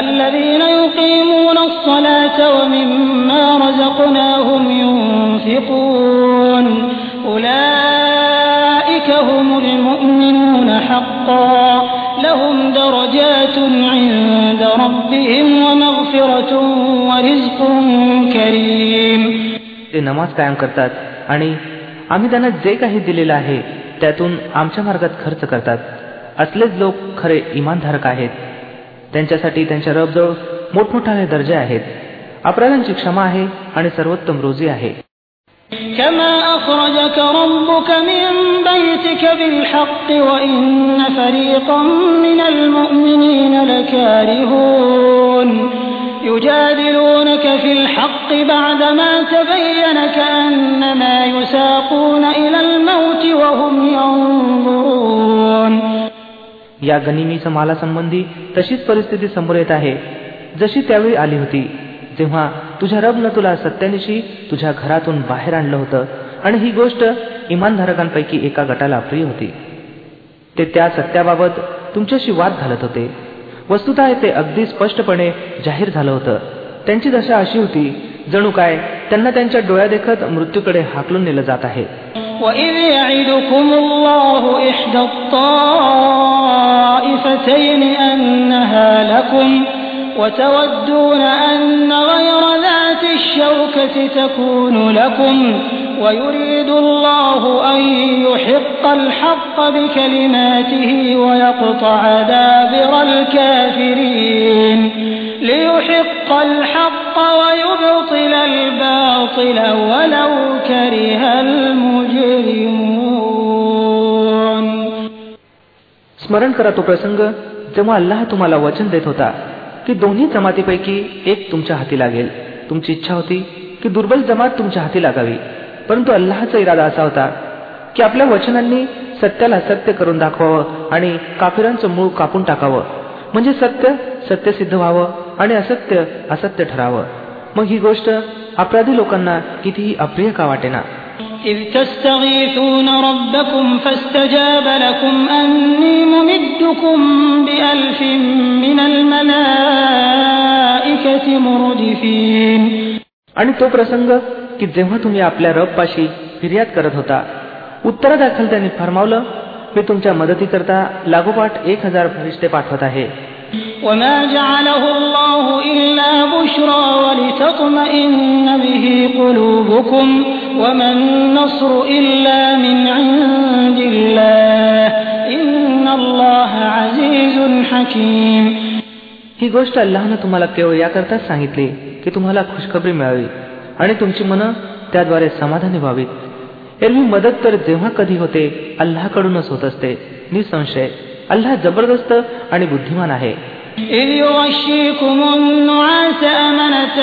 الذين يقيمون الصلاة ومما رزقناهم ينفقون أولئك هم المؤمنون حقا لهم درجات عند ربهم ومغفرة ورزق كريم ते नमाज कायम करतात आणि आम्ही त्यांना जे काही दिलेलं आहे त्यातून आमच्या मार्गात खर्च करतात असलेच लोक खरे इमानधारक आहेत त्यांच्यासाठी त्यांच्या रबजवळ मोठमोठाले दर्जे आहेत अपराधांची क्षमा आहे आणि सर्वोत्तम रोजी आहे كما أخرجك ربك من بيتك بالحق وإن فريقا من المؤمنين لكارهون يجادلونك في الحق بعدما تبين كأنما يساقون إلى الموت وهم ينظرون या गनिमीचं मालासंबंधी तशीच परिस्थिती समोर येत आहे. जशी त्यावेळी आली होती जेव्हा तुझ्या रबनं तुला सत्यानिशी तुझ्या घरातून बाहेर आणलं होतं आणि ही गोष्ट इमानधारकांपैकी एका गटाला प्रिय होती. ते त्या सत्याबाबत तुमच्याशी वाद घालत होते. वस्तुतः ते अगदी स्पष्टपणे जाहीर झालं होतं. त्यांची दशा अशी होती जणू काय त्यांना त्यांच्या डोळ्यादेखत मृत्यूकडे हाकलून नेलं जात आहे وإذ يعدكم الله إحدى الطائفتين أنها لكم وتودون أن غير ذات الشوكة تكون لكم ويريد الله أن يحق الحق بكلماته ويقطع دابر الكافرين ليحق الحق ويبطل الباطل ولو كره المجرمون स्मरण करा तो प्रसंग जेव्हा अल्लाह तुम्हाला वचन देत होता की दोन्ही जमातीपैकी एक तुमच्या हाती लागेल तुमची इच्छा होती की दुर्बल जमात तुमच्या हाती लागावी परंतु अल्लाहचा इरादा असा होता की आपल्या वचनांनी सत्याला सत्य करून दाखवावं आणि काफिरांचं मूळ कापून टाकावं म्हणजे सत्य सत्य सिद्ध व्हावं आणि असत्य असत्य ठरावं मग ही गोष्ट अपराधी लोकांना कितीही अप्रिय का वाटेना إذ تستغيثون ربكم فاستجاب لكم أني ممدكم بألف من الملائكة مردفين आणि तो प्रसंग की जेव्हा तुम्ही आपल्या रबपाशी फिर्याद करत होता उत्तरादाखल त्यांनी फरमावलं मी तुमच्या मदतीकरता लागोपाठ एक हजार फरिश्ते पाठवत आहे وما جعله الله إلا بشرى ولتطمئن به قلوبكم وما النصر إلا من عند الله إن الله عزيز حكيم ही गोष्ट अल्लाहनं तुम्हाला केवळ याकरताच सांगितली की तुम्हाला खुशखबरी मिळावी आणि तुमची मनं त्याद्वारे समाधानी व्हावीत एरवी मदत तर जेव्हा कधी होते अल्लाकडूनच होत असते निसंशय अल्लाह जबरदस्त आणि बुद्धिमान आहे إذ يغشيكم النعاس أمنة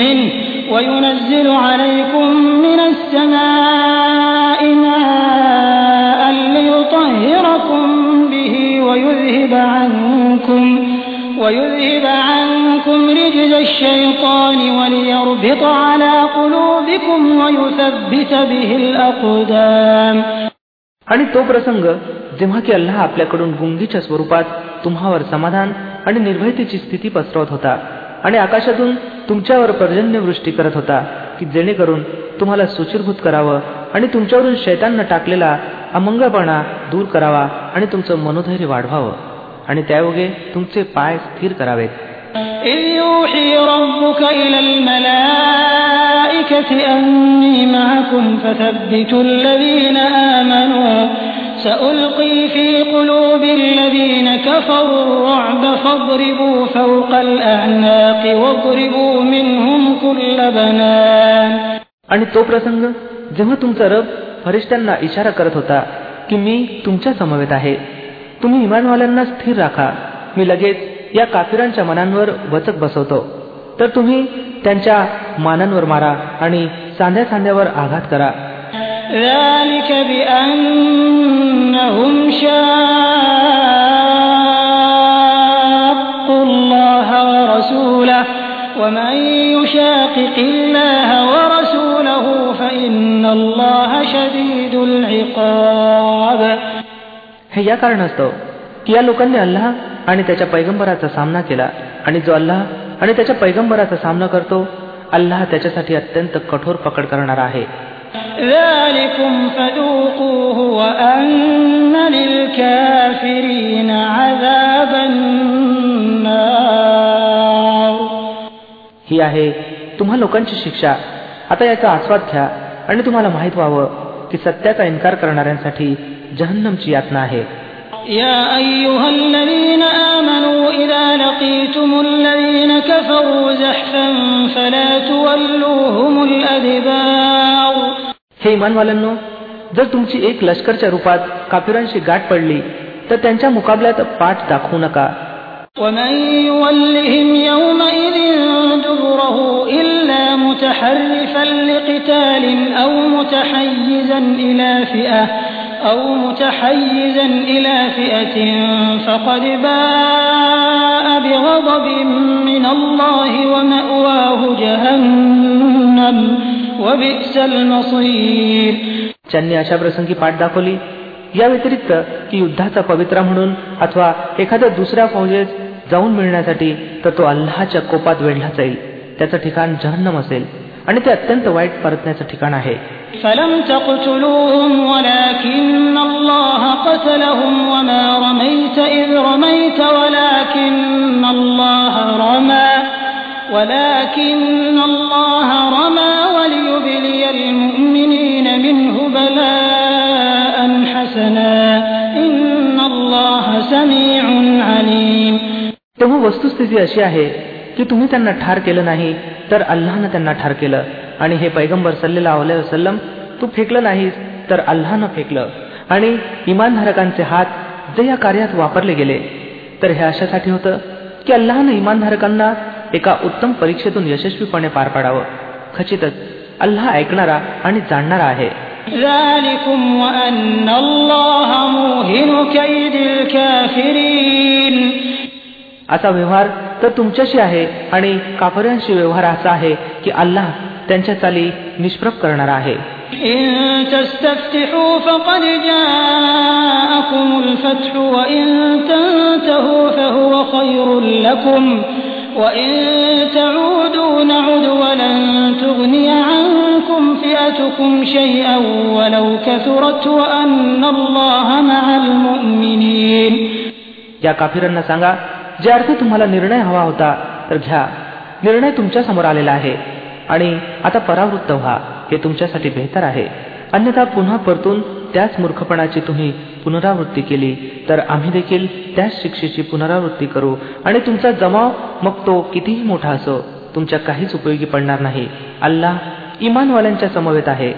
منه وينزل عليكم من السماء ماء ليطهركم به ويذهب عنكم ويذهب عنكم رجز الشيطان وليربط على قلوبكم ويثبت به الأقدام आणि तो प्रसंग जेव्हा की अल्लाह आपल्याकडून गुंगीच्या स्वरूपात तुम्हावर समाधान आणि निर्भयतेची स्थिती पसरवत होता आणि आकाशातून तुमच्यावर पर्जन्यवृष्टी करत होता की जेणेकरून तुम्हाला सुचिरभूत करावं आणि तुमच्यावरून शैतांना टाकलेला अमंगळपणा दूर करावा आणि तुमचं मनोधैर्य वाढवावं आणि त्यायोगे तुमचे पाय स्थिर करावेत إذ يوحي ربك إلى الملائكة أني معكم فثبتوا الذين آمنوا سألقي في قلوب الذين كفروا الرعب فاضربوا فوق الأعناق واضربوا منهم كل بنان आणि तो प्रसंग जेव्हा तुमचा रब फरिश्त्यांना इशारा करत होता की मी तुमच्या समवेत आहे तुम्ही इमानवाल्यांना स्थिर राखा मी लगेच या काफिरांच्या मनांवर वचक बसवतो तर तुम्ही त्यांच्या मानांवर मारा आणि सांध्या सांध्यावर आघात करा ذلك بأنهم شاقوا الله ورسوله ومن يشاقق الله ورسوله فإن الله شديد العقاب हे या कारणास्तव की या लोकांनी अल्लाह आणि त्याच्या पैगंबराचा सामना केला आणि जो अल्लाह आणि त्याच्या पैगंबराचा सामना करतो अल्लाह त्याच्यासाठी अत्यंत कठोर पकड करणार आहे ही आहे तुम्हा लोकांची शिक्षा आता याचा आस्वाद घ्या आणि तुम्हाला माहित व्हावं की सत्याचा इन्कार करणाऱ्यांसाठी जहन्नमची यातना आहे يا أيها الذين آمنوا إذا لقيتم الذين كفروا زحفا فلا تولوهم الأدبار हे इमानवाल्यांनो जर तुमची एक लष्करच्या रूपात कापिरांशी गाठ पडली तर त्यांच्या मुकाबल्यात पाठ दाखवू नका ومن يولهم يومئذ دبره إلا متحرفا لقتال أو متحيزا إلى فئة أو متحيزا إلى فئة فقد باء بغضب من الله ومأواه جهنم وبئس المصير ज्यांनी अशा प्रसंगी पाठ दाखवली या व्यतिरिक्त की युद्धाचा पवित्रा म्हणून अथवा एखाद्या दुसऱ्या फौजेत जाऊन मिळण्यासाठी तर तो अल्लाच्या कोपात वेढला जाईल त्याचं ठिकाण जहन्नम असेल आणि ते अत्यंत वाईट परतण्याचं ठिकाण आहे فلم تقتلوهم ولكن الله قتلهم وما رميت إذ رميت ولكن الله رمى ولكن الله رمى وليبلي المؤمنين منه بلاء حسنا إن الله سميع عليم तेव्हा वस्तुस्थिती अशी आहे की तुम्ही त्यांना ठार केलं नाही तर अल्लानं त्यांना ठार केलं आणि हे पैगंबर सल्लेला वसलम तू फेकलं नाहीस तर अल्लानं फेकलं आणि इमानधारकांचे हात जे या कार्यात वापरले गेले तर हे अशासाठी होतं की अल्लानं इमानधारकांना एका उत्तम परीक्षेतून यशस्वीपणे पार पाडावं. खचितच अल्लाह ऐकणारा आणि जाणणारा आहे. असा व्यवहार तर तुमच्याशी आहे आणि काफऱ्यांशी व्यवहार असा आहे की अल्लाह त्यांच्या चाली निष्प्रभ करणार आहे. وإن تعودوا نعد ولن تغني عنكم فئتكم شيئا ولو كثرت وأن الله مع المؤمنين या काफिरांना सांगा ज्या अर्थी तुम्हाला निर्णय हवा होता तर घ्या निर्णय तुमच्या समोर आलेला आहे आणि आता परावृत्त व्हा हे तुमच्यासाठी बेहतर आहे अन्यथा पुन्हा परतून त्याच मूर्खपणाची तुम्ही पुनरावृत्ती केली तर आम्ही देखील त्याच शिक्षेची पुनरावृत्ती करू आणि तुमचा जमाव मग तो कितीही मोठा असो तुमच्या काहीच उपयोगी पडणार नाही अल्लाह इमानवाल्यांच्या समवेत आहे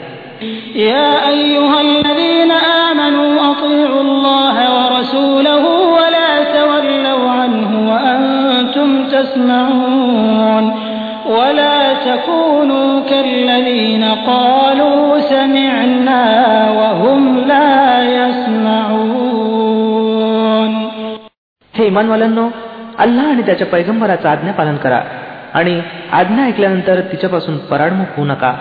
يا أيها الذين آمنوا أطيعوا الله ورسوله ولا تولوا عنه وأنتم تسمعون ولا تكونوا كالذين قالوا سمعنا وهم لا يسمعون हे इमानवाल्यांनो अल्लाह आणि त्याच्या पैगंबराचं आज्ञा पालन करा आणि आज्ञा ऐकल्यानंतर तिच्यापासून पराडमुख होऊ नका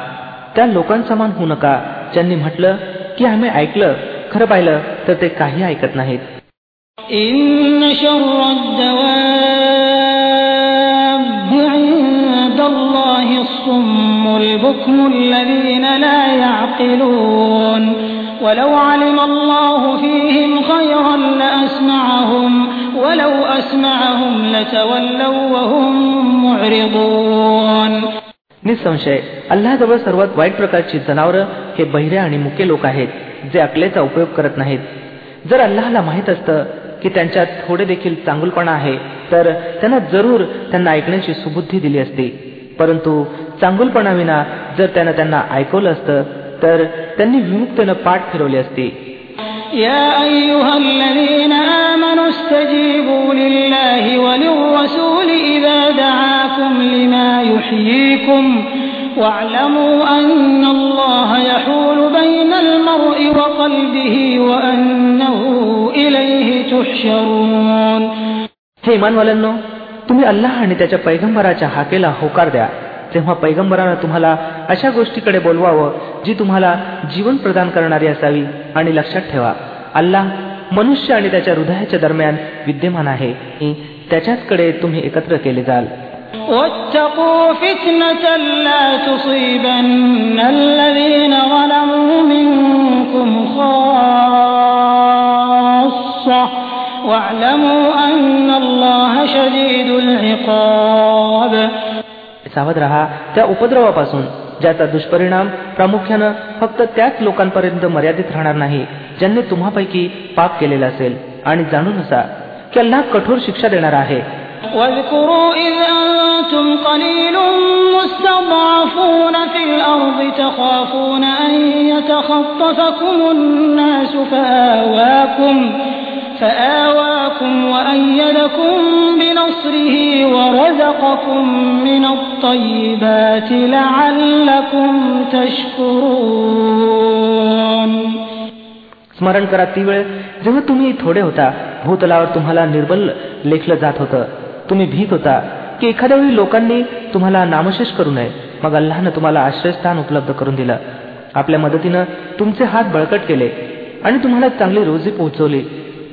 त्या लोकांसमान होऊ नका ज्यांनी म्हटलं की आम्ही ऐकलं खरं पाहिलं तर ते काही ऐकत नाहीत الصم البكم الذين لا يعقلون ولو علم الله فيهم خيرا لأسمعهم ولو أسمعهم لتولوا وهم معرضون निसंशय अल्लाजवळ सर्वात वाईट प्रकारची जनावरं हे बहिरे आणि मुके लोक आहेत जे अकलेचा उपयोग करत नाहीत जर अल्लाहला माहीत असतं की त्यांच्यात थोडे देखील चांगुलपणा आहे तर त्यांना जरूर त्यांना ऐकण्याची सुबुद्धी दिली असती परंतु चांगुलपणाविना जर त्यानं त्यांना ऐकवलं असतं तर त्यांनी विमुक्तेनं पाठ फिरवली असती يا أيها الذين آمنوا استجيبوا لله وللرسول إذا دعاكم لما يحييكم واعلموا أن الله يحول بين المرء وقلبه وأنه إليه تحشرون हे इमानवाल्यांनो तुम्ही अल्लाह आणि त्याच्या पैगंबराच्या हाकेला होकार द्या तेव्हा पैगंबरानं तुम्हाला अशा गोष्टीकडे बोलवावं जी तुम्हाला जीवन प्रदान करणारी असावी आणि लक्षात ठेवा अल्लाह मनुष्य आणि त्याच्या हृदयाच्या दरम्यान विद्यमान आहे त्याच्याचकडे तुम्ही एकत्र केले जाल واتقوا فتنة لا تصيبن الذين ظلموا منكم خاصة واعلموا सावध रहा त्या उपद्रवापासून ज्याचा दुष्परिणाम प्रामुख्यानं फक्त त्याच लोकांपर्यंत मर्यादित राहणार नाही ज्यांनी तुम्हापैकी पाप केलेला असेल आणि जाणून असा की अल्लाह कठोर शिक्षा देणार आहे واذكروا إذ أنتم قليل مستضعفون في الأرض تخافون أن يتخطفكم الناس فآواكم فآواكم وأيدكم بنصره ورزقكم من الطيبات لعلكم تشكرون स्मरण करा ती वेळ जेव्हा तुम्ही थोडे होता भूतलावर तुम्हाला निर्बल लेखलं जात होतं तुम्ही भीत होता की एखाद्या वेळी लोकांनी तुम्हाला नामशेष करू नये मग अल्लानं तुम्हाला आश्रयस्थान उपलब्ध करून दिलं आपल्या मदतीनं तुमचे हात बळकट केले आणि तुम्हाला चांगली रोजी पोहोचवली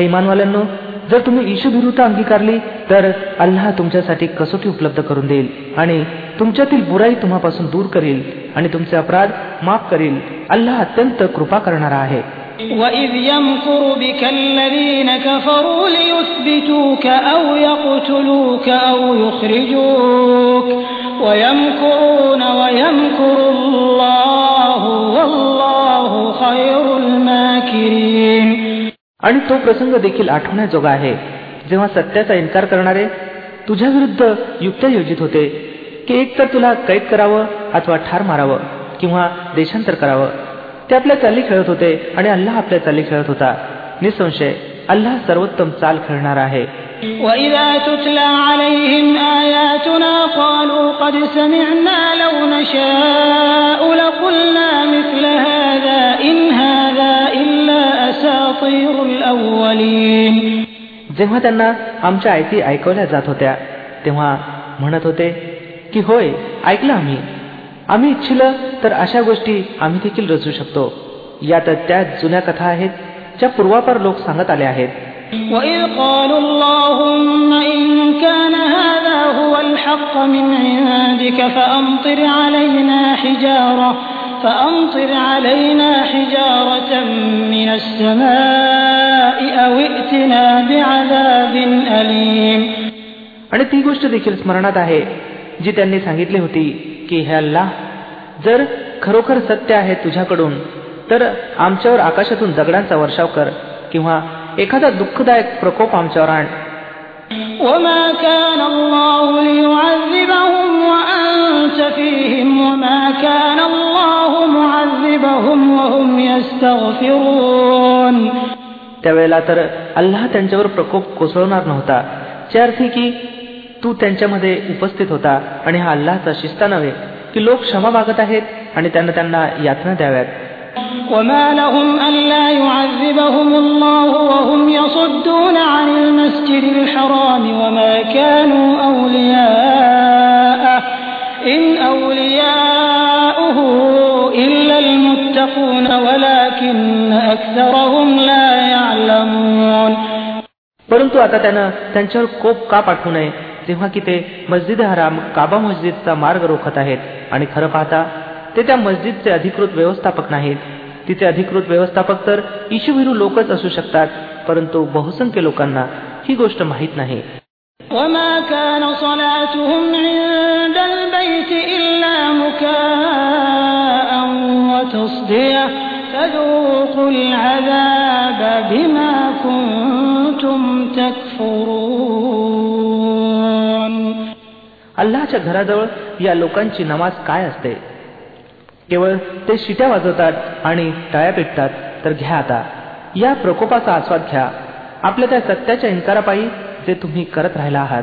हे इमानवाल्यांनो जर तुम्ही ईशुभिरुता अंगीकारली तर अल्लाह तुमच्यासाठी कसोटी उपलब्ध करून देईल आणि तुमच्यातील बुराई तुम्हापासून दूर करील आणि तुमचे अपराध माफ करील अल्लाह अत्यंत कृपा करणारा आहे وإذ يمكر بك الذين كفروا ليثبتوك أو يقتلوك أو يخرجوك आणि तो प्रसंग देखील आठवण्याजोगा आहे जेव्हा सत्याचा इन्कार करणारे तुझ्या विरुद्ध युक्त्या योजित होते की एक तर तुला कैद करावं अथवा ठार मारावं किंवा देशांतर करावं ते आपल्या चाली खेळत होते आणि अल्लाह आपल्या चाली खेळत होता निसंशय अल्लाह सर्वोत्तम चाल खेळणार आहे وإذا تتلى عليهم آياتنا قالوا قد سمعنا لو نشاء जेव्हा त्यांना आमच्या आयती ऐकवल्या जात होत्या तेव्हा म्हणत होते की होय ऐकलं आम्ही आम्ही इच्छिलं तर अशा गोष्टी आम्ही देखील रचू शकतो या तर त्या जुन्या कथा आहेत ज्या पूर्वापार लोक सांगत आले आहेत وإذ قالوا اللهم إن كان هذا هو الحق من عندك فأمطر علينا حجارة فأمطر علينا حجارة من السماء आणि ती गोष्ट देखील स्मरणात आहे जी त्यांनी सांगितली होती की हे अल्लाह जर खरोखर सत्य आहे तुझ्याकडून तर आमच्यावर आकाशातून दगडांचा वर्षाव कर किंवा एखादा दुःखदायक प्रकोप आमच्यावर आण وما كان الله ليعذبهم وأنت فيهم وما كان الله معذبهم وهم يستغفرون त्यावेळेला तर अल्लाह त्यांच्यावर प्रकोप कोसळवणार नव्हता च्या अर्थी की तू त्यांच्यामध्ये उपस्थित होता आणि हा अल्लाहचा शिस्ता नव्हे की लोक क्षमा मागत आहेत आणि त्यांना त्यांना यातना द्याव्यात وما لهم ألا يعذبهم الله وهم يصدون عن المسجد الحرام وما كانوا أولياءه إن أولياؤه إلا المتقون ولكن أكثرهم لا يعلمون परंतु आता त्यानं त्यांच्यावर कोप का पाठवू नये जेव्हा की ते मस्जिद हराम काबा मस्जिदचा मार्ग रोखत आहेत आणि खरं पाहता ते त्या मस्जिदचे अधिकृत व्यवस्थापक नाहीत तिचे अधिकृत व्यवस्थापक तर ईशुभिरू लोकच असू शकतात परंतु बहुसंख्य लोकांना ही गोष्ट माहीत नाही وما كان صلاتهم عند البيت إلا مكاء وتصدية فذوقوا العذاب بما كنتم تكفرون अल्लाच्या घराजवळ या लोकांची नमाज काय असते केवळ ते शिट्या वाजवतात आणि टाळ्या पेटतात तर घ्या आता या प्रकोपाचा आस्वाद घ्या आपल्या त्या सत्याच्या इन्कारापायी जे तुम्ही करत राहिला आहात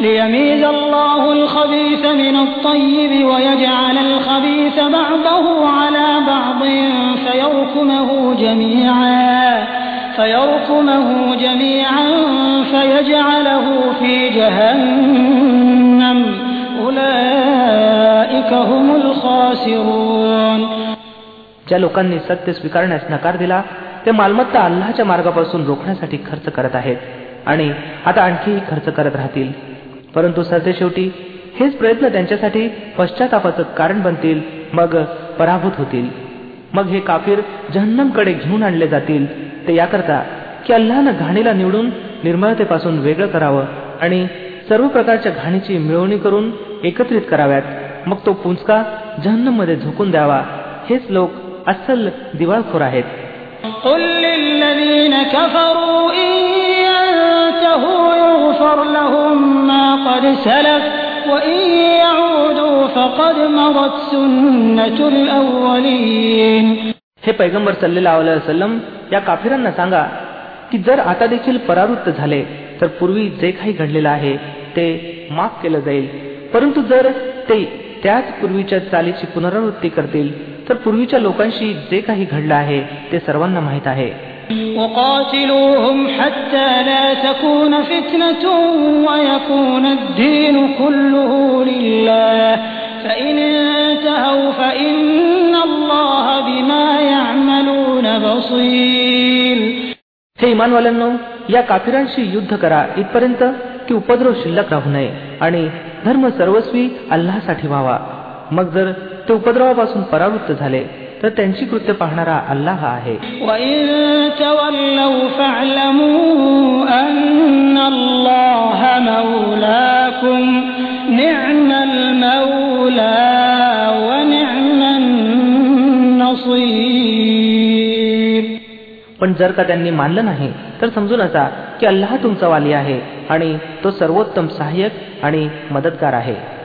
ليميز الله الخبيث من الطيب ويجعل الخبيث بعضه على بعض فيركمه جميعا فيركمه جميعا فيجعله في جهنم أولئك هم الخاسرون ज्या लोकांनी सत्य स्वीकारण्यास नकार दिला ते मालमत्ता अल्लाच्या मार्गापासून रोखण्यासाठी खर्च करत आहेत आणि आता आणखीही खर्च करत राहतील परंतु सरते शेवटी हेच प्रयत्न त्यांच्यासाठी पश्चातापाचं कारण बनतील मग पराभूत होतील. मग हे काफीर जहन्नमकडे घेऊन आणले जातील. ते याकरता की अल्लानं घाणीला निवडून निर्मळतेपासून वेगळं करावं आणि सर्व प्रकारच्या घाणीची मिळवणी करून एकत्रित कराव्यात. मग तो पुंचका जहन्नममध्ये झोकून द्यावा. हेच लोक अस्सल दिवाळखोर आहेत. يغفر لهم ما قد سلف وإن يعودوا فقد مضت سنة الأولين हे पैगंबर सल्लेला वसलम या काफिरांना सांगा की जर आता देखील परावृत्त झाले तर पूर्वी जे काही घडलेलं आहे ते माफ केलं जाईल परंतु जर ते त्याच पूर्वीच्या चालीची पुनरावृत्ती करतील तर पूर्वीच्या लोकांशी जे काही घडलं आहे ते सर्वांना माहीत आहे وقاتلوهم حتى لا تكون فتنة ويكون الدين كله لله فإن انتهوا فإن الله بما يعملون بصير हे इमानवाल्यांनो या काफिरांशी युद्ध करा इथपर्यंत की उपद्रव शिल्लक राहू नये आणि धर्म सर्वस्वी अल्लासाठी व्हावा मग जर ते उपद्रवापासून परावृत्त झाले तर त्यांची कृत्य पाहणारा अल्लाह आहे. पण जर का त्यांनी मानलं नाही तर समजू नका की अल्लाह तुमचा वाली आहे आणि तो सर्वोत्तम सहाय्यक आणि मदतगार आहे.